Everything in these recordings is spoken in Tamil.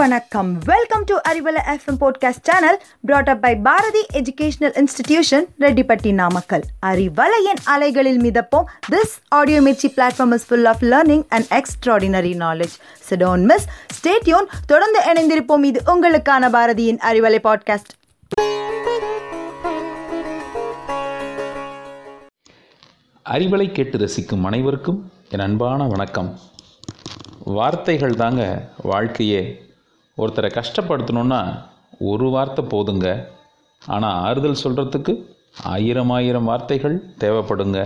வணக்கம். Welcome to Arivalai FM podcast channel brought up by Bharathi educational institution Rettipatti Namakkal அறிவலையின் அலைகளில் மிதப்போம். This audio Mirchi platform is full of learning and extraordinary knowledge சிடோன் miss stay tuned தொடர்ந்து இணைந்திருப்போம். இது உங்களுக்கான பாரதியின் அறிவலை பாட்காஸ்ட் அறிவலை கேட்டு ரசிக்கும் அனைவருக்கும் என் அன்பான வணக்கம். வார்த்தைகள் தாங்க வாழ்க்கையே ஒருத்தரை கஷ்டப்படுத்தணுன்னா ஒரு வார்த்தை போதுங்க. ஆனால் ஆறுதல் சொல்கிறதுக்கு ஆயிரம் ஆயிரம் வார்த்தைகள் தேவைப்படுங்க.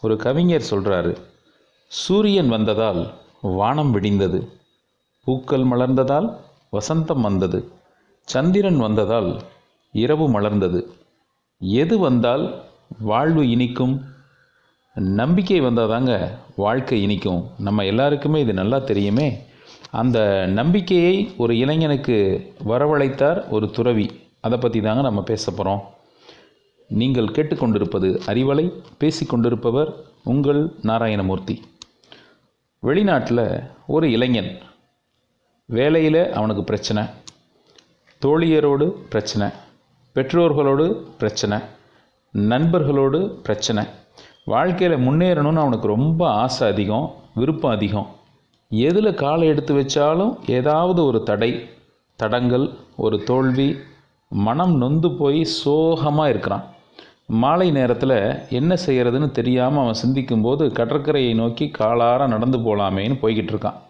ஒரு கவிஞர் சொல்கிறாரு சூரியன் வந்ததால் வானம் விடிந்தது பூக்கள் மலர்ந்ததால் வசந்தம் வந்தது சந்திரன் வந்ததால் இரவு மலர்ந்தது. எது வந்தால் வாழ்வு இனிக்கும். நம்பிக்கை வந்தால் தாங்க வாழ்க்கை இனிக்கும். நம்ம எல்லாருக்குமே இது நல்லா தெரியுமே? அந்த நம்பிக்கையை ஒரு இளைஞனுக்கு வரவழைத்தார் ஒரு துறவி. அதை பற்றி தாங்க நம்ம பேச போகிறோம் நீங்கள் கேட்டுக்கொண்டிருப்பது அறிவலை பேசிக்கொண்டிருப்பவர் உங்கள் நாராயணமூர்த்தி. வெளிநாட்டில் ஒரு இளைஞன் வேலையில் அவனுக்கு பிரச்சனை தோழியரோடு பிரச்சனை பெற்றோர்களோடு பிரச்சனை நண்பர்களோடு பிரச்சனை வாழ்க்கையில் முன்னேறணும்னு அவனுக்கு ரொம்ப ஆசை அதிகம் விருப்பம் அதிகம். எதில் காலை எடுத்து வச்சாலும் ஏதாவது ஒரு தடை தடங்கள் ஒரு தோல்வி மனம் நொந்து போய் சோகமாக இருக்கிறான். மாலை நேரத்தில் என்ன செய்கிறதுன்னு தெரியாமல் அவன் சிந்திக்கும்போது கடற்கரையை நோக்கி காலார நடந்து போகலாமேன்னு போய்கிட்டு இருக்கான்.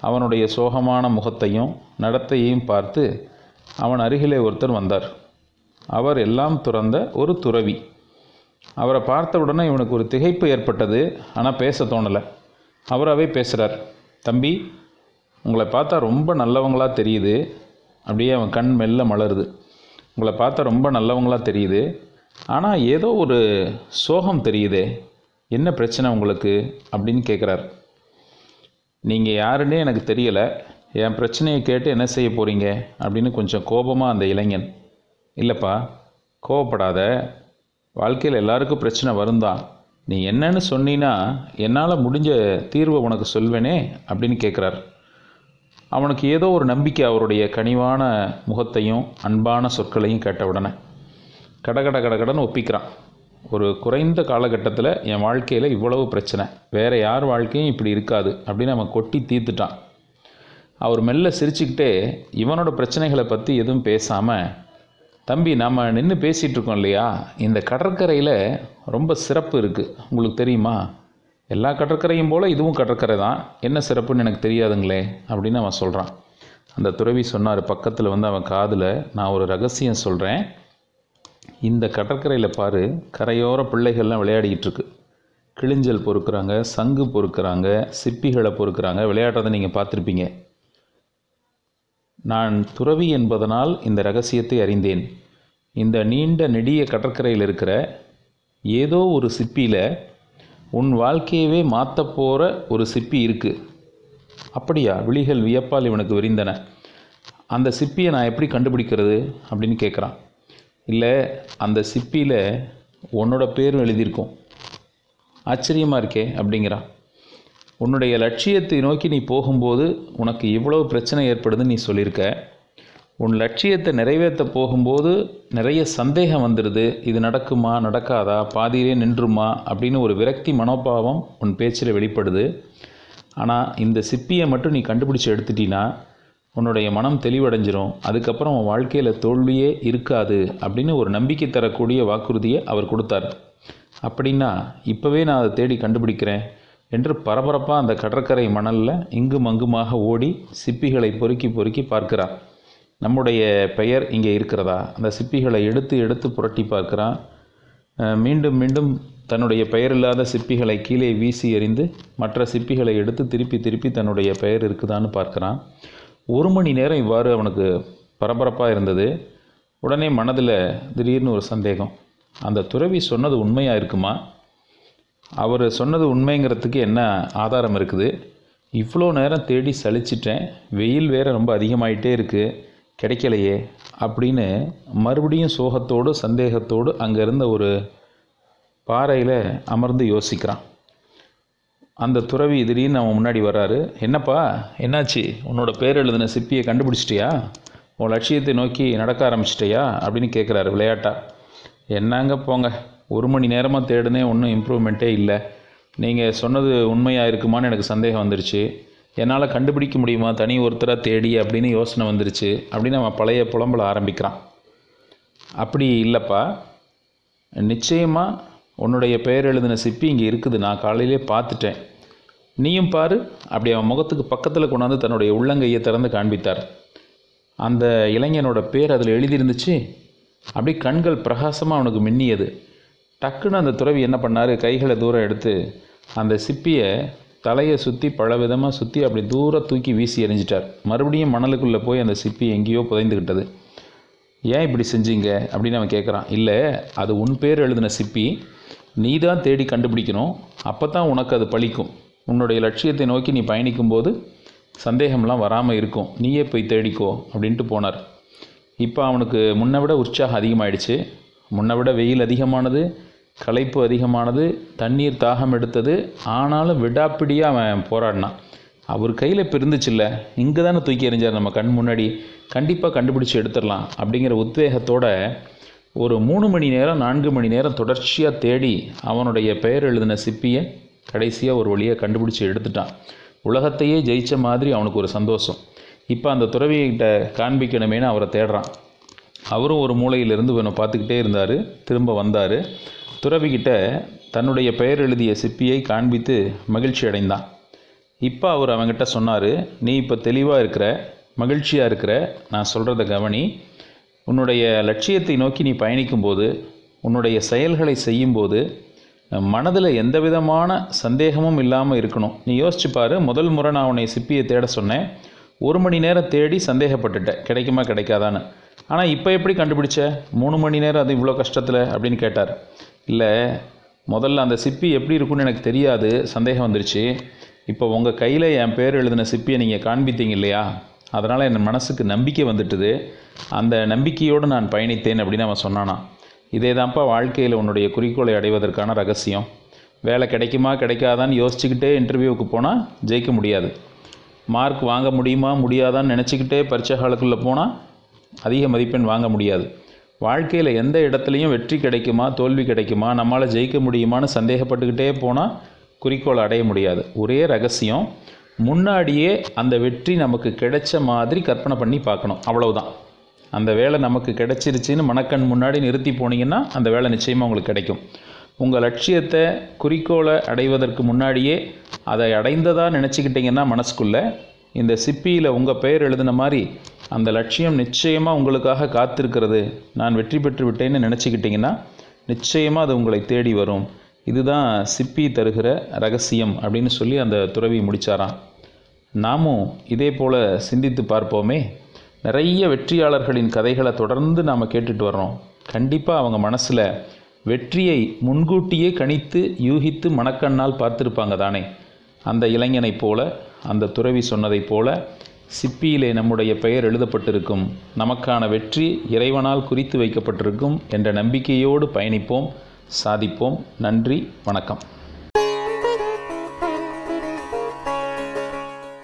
அவனுடைய சோகமான முகத்தையும் நடத்தையையும் பார்த்து அவன் அருகிலே ஒருத்தர் வந்தார். அவர் எல்லாம் துறந்த ஒரு துறவி. அவரை பார்த்த உடனே இவனுக்கு ஒரு திகைப்பு ஏற்பட்டது ஆனால் பேச தோணலை. அவராகவே பேசுகிறார் தம்பி உங்களை பார்த்தா ரொம்ப நல்லவங்களாக தெரியுது. அப்படியே அவன் கண் மெல்ல மலருது. உங்களை பார்த்தா ரொம்ப நல்லவங்களாக தெரியுது. ஆனால் ஏதோ ஒரு சோகம் தெரியுதே. என்ன பிரச்சனை உங்களுக்கு? அப்படின்னு கேட்குறார் நீங்கள் யாருன்னே எனக்கு தெரியலை. என் பிரச்சனையை கேட்டு என்ன செய்ய போகிறீங்க அப்படின்னு கொஞ்சம் கோபமாக அந்த இளைஞன். இல்லைப்பா கோவப்படாத. வாழ்க்கையில் எல்லாருக்கும் பிரச்சனை வரும்தான். நீ என்னன்னு சொன்னினா என்னால் முடிஞ்ச தீர்வை உனக்கு சொல்வேனே அப்படின்னு கேட்குறார் அவனுக்கு ஏதோ ஒரு நம்பிக்கை அவருடைய கனிவான முகத்தையும் அன்பான சொற்களையும் கேட்ட உடனே கடகட கடகடன்னு ஒப்பிக்கிறான். ஒரு குறைந்த காலகட்டத்தில் என் வாழ்க்கையில் இவ்வளவு பிரச்சனை வேறு யார் வாழ்க்கையும் இப்படி இருக்காது அப்படின்னு அவன் கொட்டி தீர்த்துட்டான். அவர் மெல்ல சிரிச்சுக்கிட்டே இவனோட பிரச்சனைகளை பற்றி எதுவும் பேசாமல் தம்பி நம்ம நின்று பேசிகிட்டு இருக்கோம் இல்லையா? இந்த கடற்கரையில் ரொம்ப சிறப்பு இருக்குது உங்களுக்கு தெரியுமா? எல்லா கடற்கரையும் போல் இதுவும் கடற்கரை தான். என்ன சிறப்புன்னு எனக்கு தெரியாதுங்களே அப்படின்னு அவன் சொல்கிறான் அந்த துறவி சொன்னார் பக்கத்தில் வந்து அவன் காதில் நான் ஒரு ரகசியம் சொல்கிறேன் இந்த கடற்கரையில் பாரு கரையோர பிள்ளைகள்லாம் விளையாடிக்கிட்டு இருக்கு கிளிஞ்சல் பொறுக்கிறாங்க சங்கு பொறுக்கிறாங்க சிப்பிகளை பொறுக்கிறாங்க. விளையாடுறதை நீங்கள் பார்த்துருப்பீங்க. நான் துறவி என்பதனால் இந்த ரகசியத்தை அறிந்தேன். இந்த நீண்ட நெடிய கடற்கரையில் இருக்கிற ஏதோ ஒரு சிப்பியில் உன் வாழ்க்கையவே மாற்ற போகிற ஒரு சிப்பி இருக்குது அப்படியா? விழிகள் வியப்பால் இவனுக்கு விரிந்தன. அந்த சிப்பியை நான் எப்படி கண்டுபிடிக்கிறது? அப்படின்னு கேட்குறான் இல்லை அந்த சிப்பியில் உன்னோட பேரும் எழுதியிருக்கும். ஆச்சரியமாக இருக்கே அப்படிங்கிறான். உன்னுடைய லட்சியத்தை நோக்கி நீ போகும்போது உனக்கு இவ்வளவு பிரச்சனை ஏற்படுதுன்னு நீ சொல்லியிருக்க. உன் லட்சியத்தை நிறைவேற்ற போகும்போது நிறைய சந்தேகம் வந்துடுது இது நடக்குமா நடக்காதா பாதியிலே நின்றுமா அப்படின்னு ஒரு விரக்தி மனோபாவம் உன் பேச்சில் வெளிப்படுது. ஆனால் இந்த சிப்பியை மட்டும் நீ கண்டுபிடிச்சி எடுத்துட்டீன்னா உன்னுடைய மனம் தெளிவடைஞ்சிரும். அதுக்கப்புறம் உன் வாழ்க்கையில் தோல்வியே இருக்காது அப்படின்னு ஒரு நம்பிக்கை தரக்கூடிய வாக்குறுதியை அவர் கொடுத்தார். அப்படின்னா இப்போவே நான் அதை தேடி கண்டுபிடிக்கிறேன். என்று பரபரப்பாக அந்த கடற்கரை மணலில் இங்கும் அங்குமாக ஓடி சிப்பிகளை பொறுக்கி பொறுக்கி பார்க்கிறான். நம்முடைய பெயர் இங்கே இருக்கிறதா? அந்த சிப்பிகளை எடுத்து எடுத்து புரட்டி பார்க்கிறான். மீண்டும் மீண்டும் தன்னுடைய பெயர் இல்லாத சிப்பிகளை கீழே வீசி எறிந்து மற்ற சிப்பிகளை எடுத்து திருப்பி திருப்பி தன்னுடைய பெயர் இருக்குதான்னு பார்க்குறான். ஒரு மணி நேரம் இவ்வாறு அவனுக்கு பரபரப்பாக இருந்தது. உடனே மனதில் திடீர்னு ஒரு சந்தேகம். அந்த துறவி சொன்னது உண்மையாக இருக்குமா? அவர் சொன்னது உண்மைங்கிறதுக்கு என்ன ஆதாரம் இருக்குது? இவ்வளோ நேரம் தேடி சலிச்சிட்டேன். வெயில் வேறு ரொம்ப அதிகமாயிட்டே இருக்குது கிடைக்கலையே அப்படின்னு மறுபடியும் சோகத்தோடு சந்தேகத்தோடு அங்கே இருந்த ஒரு பாறையில் அமர்ந்து யோசிக்கிறான். அந்த துறவி திடீர்னு அவன் முன்னாடி வர்றாரு. என்னப்பா என்னாச்சு? உன்னோட பேர் எழுதின சிப்பியை கண்டுபிடிச்சிட்டியா? உன் லட்சியத்தை நோக்கி நடக்க ஆரம்பிச்சிட்டியா? அப்படின்னு கேட்குறாரு விளையாட்டா. என்னங்க போங்க ஒரு மணி நேரமாக தேடுனே ஒன்றும் இம்ப்ரூவ்மெண்ட்டே இல்லை. நீங்கள் சொன்னது உண்மையாக இருக்குமான்னு எனக்கு சந்தேகம் வந்துருச்சு. என்னால் கண்டுபிடிக்க முடியுமா? தனி ஒருத்தராக தேடி அப்படின்னு யோசனை வந்துருச்சு. அப்படின்னு அவன் பழைய புலம்பல ஆரம்பிக்கிறான். அப்படி இல்லைப்பா. நிச்சயமாக உன்னுடைய பெயர் எழுதின சிப்பி இங்கே இருக்குது. நான் காலையிலே பார்த்துட்டேன். நீயும் பாரு. அப்படி அவன் முகத்துக்கு பக்கத்தில் கொண்டாந்து தன்னுடைய உள்ளங்கையை திறந்து காண்பித்தார். அந்த இளைஞனோட பேர் அதில் எழுதியிருந்துச்சு. அப்படி கண்கள் பிரகாசமாக அவனுக்கு மின்னியது. டக்குன்னு அந்த துறவி என்ன பண்ணார்? கைகளை தூரம் எடுத்து அந்த சிப்பியை தலையை சுற்றி பல விதமாக சுற்றி அப்படி தூரம் தூக்கி வீசி எறிஞ்சிட்டார். மறுபடியும் மணலுக்குள்ளே போய் அந்த சிப்பி எங்கேயோ புதைந்துக்கிட்டது ஏன் இப்படி செஞ்சீங்க? அப்படின்னு அவன் கேட்குறான் இல்லை அது உன் பேர் எழுதின சிப்பி. நீ தான் தேடி கண்டுபிடிக்கணும். அப்போ தான் உனக்கு அது பழிக்கும். உன்னுடைய லட்சியத்தை நோக்கி நீ பயணிக்கும்போது சந்தேகம்லாம் வராமல் இருக்கும். நீயே போய் தேடிக்கோ அப்படின்ட்டு போனார். இப்போ அவனுக்கு முன்னை விட உற்சாகம் அதிகமாகிடுச்சு முன்னை விட வெயில் அதிகமானது. களைப்பு அதிகமானது தண்ணீர் தாகம் எடுத்தது. ஆனாலும் விடாப்பிடியாக அவன் போராடினான். அவர் கையில் இப்போ இருந்துச்சுல்ல இங்கே தானே தூக்கி எறிஞ்சார் நம்ம கண் முன்னாடி. கண்டிப்பாக கண்டுபிடிச்சி எடுத்துடலாம் அப்படிங்கிற உத்வேகத்தோட ஒரு மூணு மணி நேரம் நான்கு மணி நேரம் தொடர்ச்சியாக தேடி அவனுடைய பெயர் எழுதின சிப்பியை கடைசியாக ஒரு வழியை கண்டுபிடிச்சி எடுத்துட்டான். உலகத்தையே ஜெயித்த மாதிரி அவனுக்கு ஒரு சந்தோஷம். இப்போ அந்த துறவிகிட்ட காண்பிக்கணுமேனு அவரை தேடுறான். அவரும் ஒரு மூலையிலிருந்து இவனை பார்த்துக்கிட்டே இருந்தார். திரும்ப வந்தார். துறவிகிட்ட தன்னுடைய பெயர் எழுதிய சிப்பியை காண்பித்து மகிழ்ச்சி அடைந்தான். இப்போ அவர் அவங்கிட்ட சொன்னார் நீ இப்போ தெளிவாக இருக்கிற மகிழ்ச்சியாக இருக்கிற நான் சொல்கிறத கவனி. உன்னுடைய லட்சியத்தை நோக்கி நீ பயணிக்கும்போது உன்னுடைய செயல்களை செய்யும்போது மனதில் எந்த விதமான சந்தேகமும் இல்லாமல் இருக்கணும். நீ யோசிச்சு பாரு முதல் முறை நான் உன்னை சிப்பியை தேட சொன்னேன். ஒரு மணி நேரம் தேடி சந்தேகப்பட்டுட்டேன். கிடைக்குமா கிடைக்காதான்னு. ஆனால் இப்போ எப்படி கண்டுபிடிச்ச? மூணு மணி நேரம் அது இவ்வளோ கஷ்டத்தில்? அப்படின்னு கேட்டார். இல்லை முதல்ல அந்த சிப்பி எப்படி இருக்குன்னு எனக்கு தெரியாது. சந்தேகம் வந்துருச்சு. இப்போ உங்கள் கையில் என் பேர் எழுதின சிப்பியை நீங்கள் காண்பித்தீங்க இல்லையா? அதனால் என் மனசுக்கு நம்பிக்கை வந்துட்டுது. அந்த நம்பிக்கையோடு நான் பயணித்தேன் அப்படின்னு அவன் சொன்னானா. இதே தான்ப்பா வாழ்க்கையில் உன்னுடைய குறிக்கோளை அடைவதற்கான ரகசியம். வேலை கிடைக்குமா கிடைக்காதான்னு யோசிச்சுக்கிட்டே இன்டர்வியூவுக்கு போனால் ஜெயிக்க முடியாது. மார்க் வாங்க முடியுமா முடியாதான்னு நினச்சிக்கிட்டே பரீட்சை காலத்துக்குள்ளே போனால் அதிக மதிப்பெண் வாங்க முடியாது. வாழ்க்கையில் எந்த இடத்துலையும் வெற்றி கிடைக்குமா தோல்வி கிடைக்குமா நம்மளால் ஜெயிக்க முடியுமான்னு சந்தேகப்பட்டுக்கிட்டே போனால் குறிக்கோள் அடைய முடியாது. ஒரே ரகசியம் முன்னாடியே அந்த வெற்றி நமக்கு கிடைச்ச மாதிரி கற்பனை பண்ணி பார்க்கணும். அவ்வளவுதான். அந்த வேலை நமக்கு கிடைச்சிருச்சின்னு மனக்கண் முன்னாடி நிறுத்தி போனீங்கன்னா அந்த வேலை நிச்சயமாக உங்களுக்கு கிடைக்கும். உங்கள் லட்சியத்தை குறிக்கோளை அடைவதற்கு முன்னாடியே அதை அடைந்ததாக நினச்சிக்கிட்டிங்கன்னா மனசுக்குள்ளே இந்த சிப்பியில் உங்கள் பெயர் எழுதின மாதிரி அந்த லட்சியம் நிச்சயமாக உங்களுக்காக காத்திருக்கிறது. நான் வெற்றி பெற்று விட்டேன்னு நினச்சிக்கிட்டிங்கன்னா நிச்சயமாக அது உங்களை தேடி வரும். இதுதான் சிப்பி தருகிற ரகசியம் அப்படின்னு சொல்லி அந்த துறவி முடித்தாராம் நாமும் இதே போல் சிந்தித்து பார்ப்போமே. நிறைய வெற்றியாளர்களின் கதைகளை தொடர்ந்து நாம் கேட்டுட்டு வர்றோம். கண்டிப்பாக அவங்க மனசில் வெற்றியை முன்கூட்டியே கணித்து யூகித்து மணக்கண்ணால் பார்த்துருப்பாங்க தானே. அந்த இளைஞனைப் போல அந்த துறவி சொன்னதைப் போல சிப்பியிலே நம்முடைய பெயர் எழுதப்பட்டிருக்கும். நமக்கான வெற்றி இறைவனால் குறித்து வைக்கப்பட்டிருக்கும் என்ற நம்பிக்கையோடு பயணிப்போம். சாதிப்போம். நன்றி. வணக்கம்.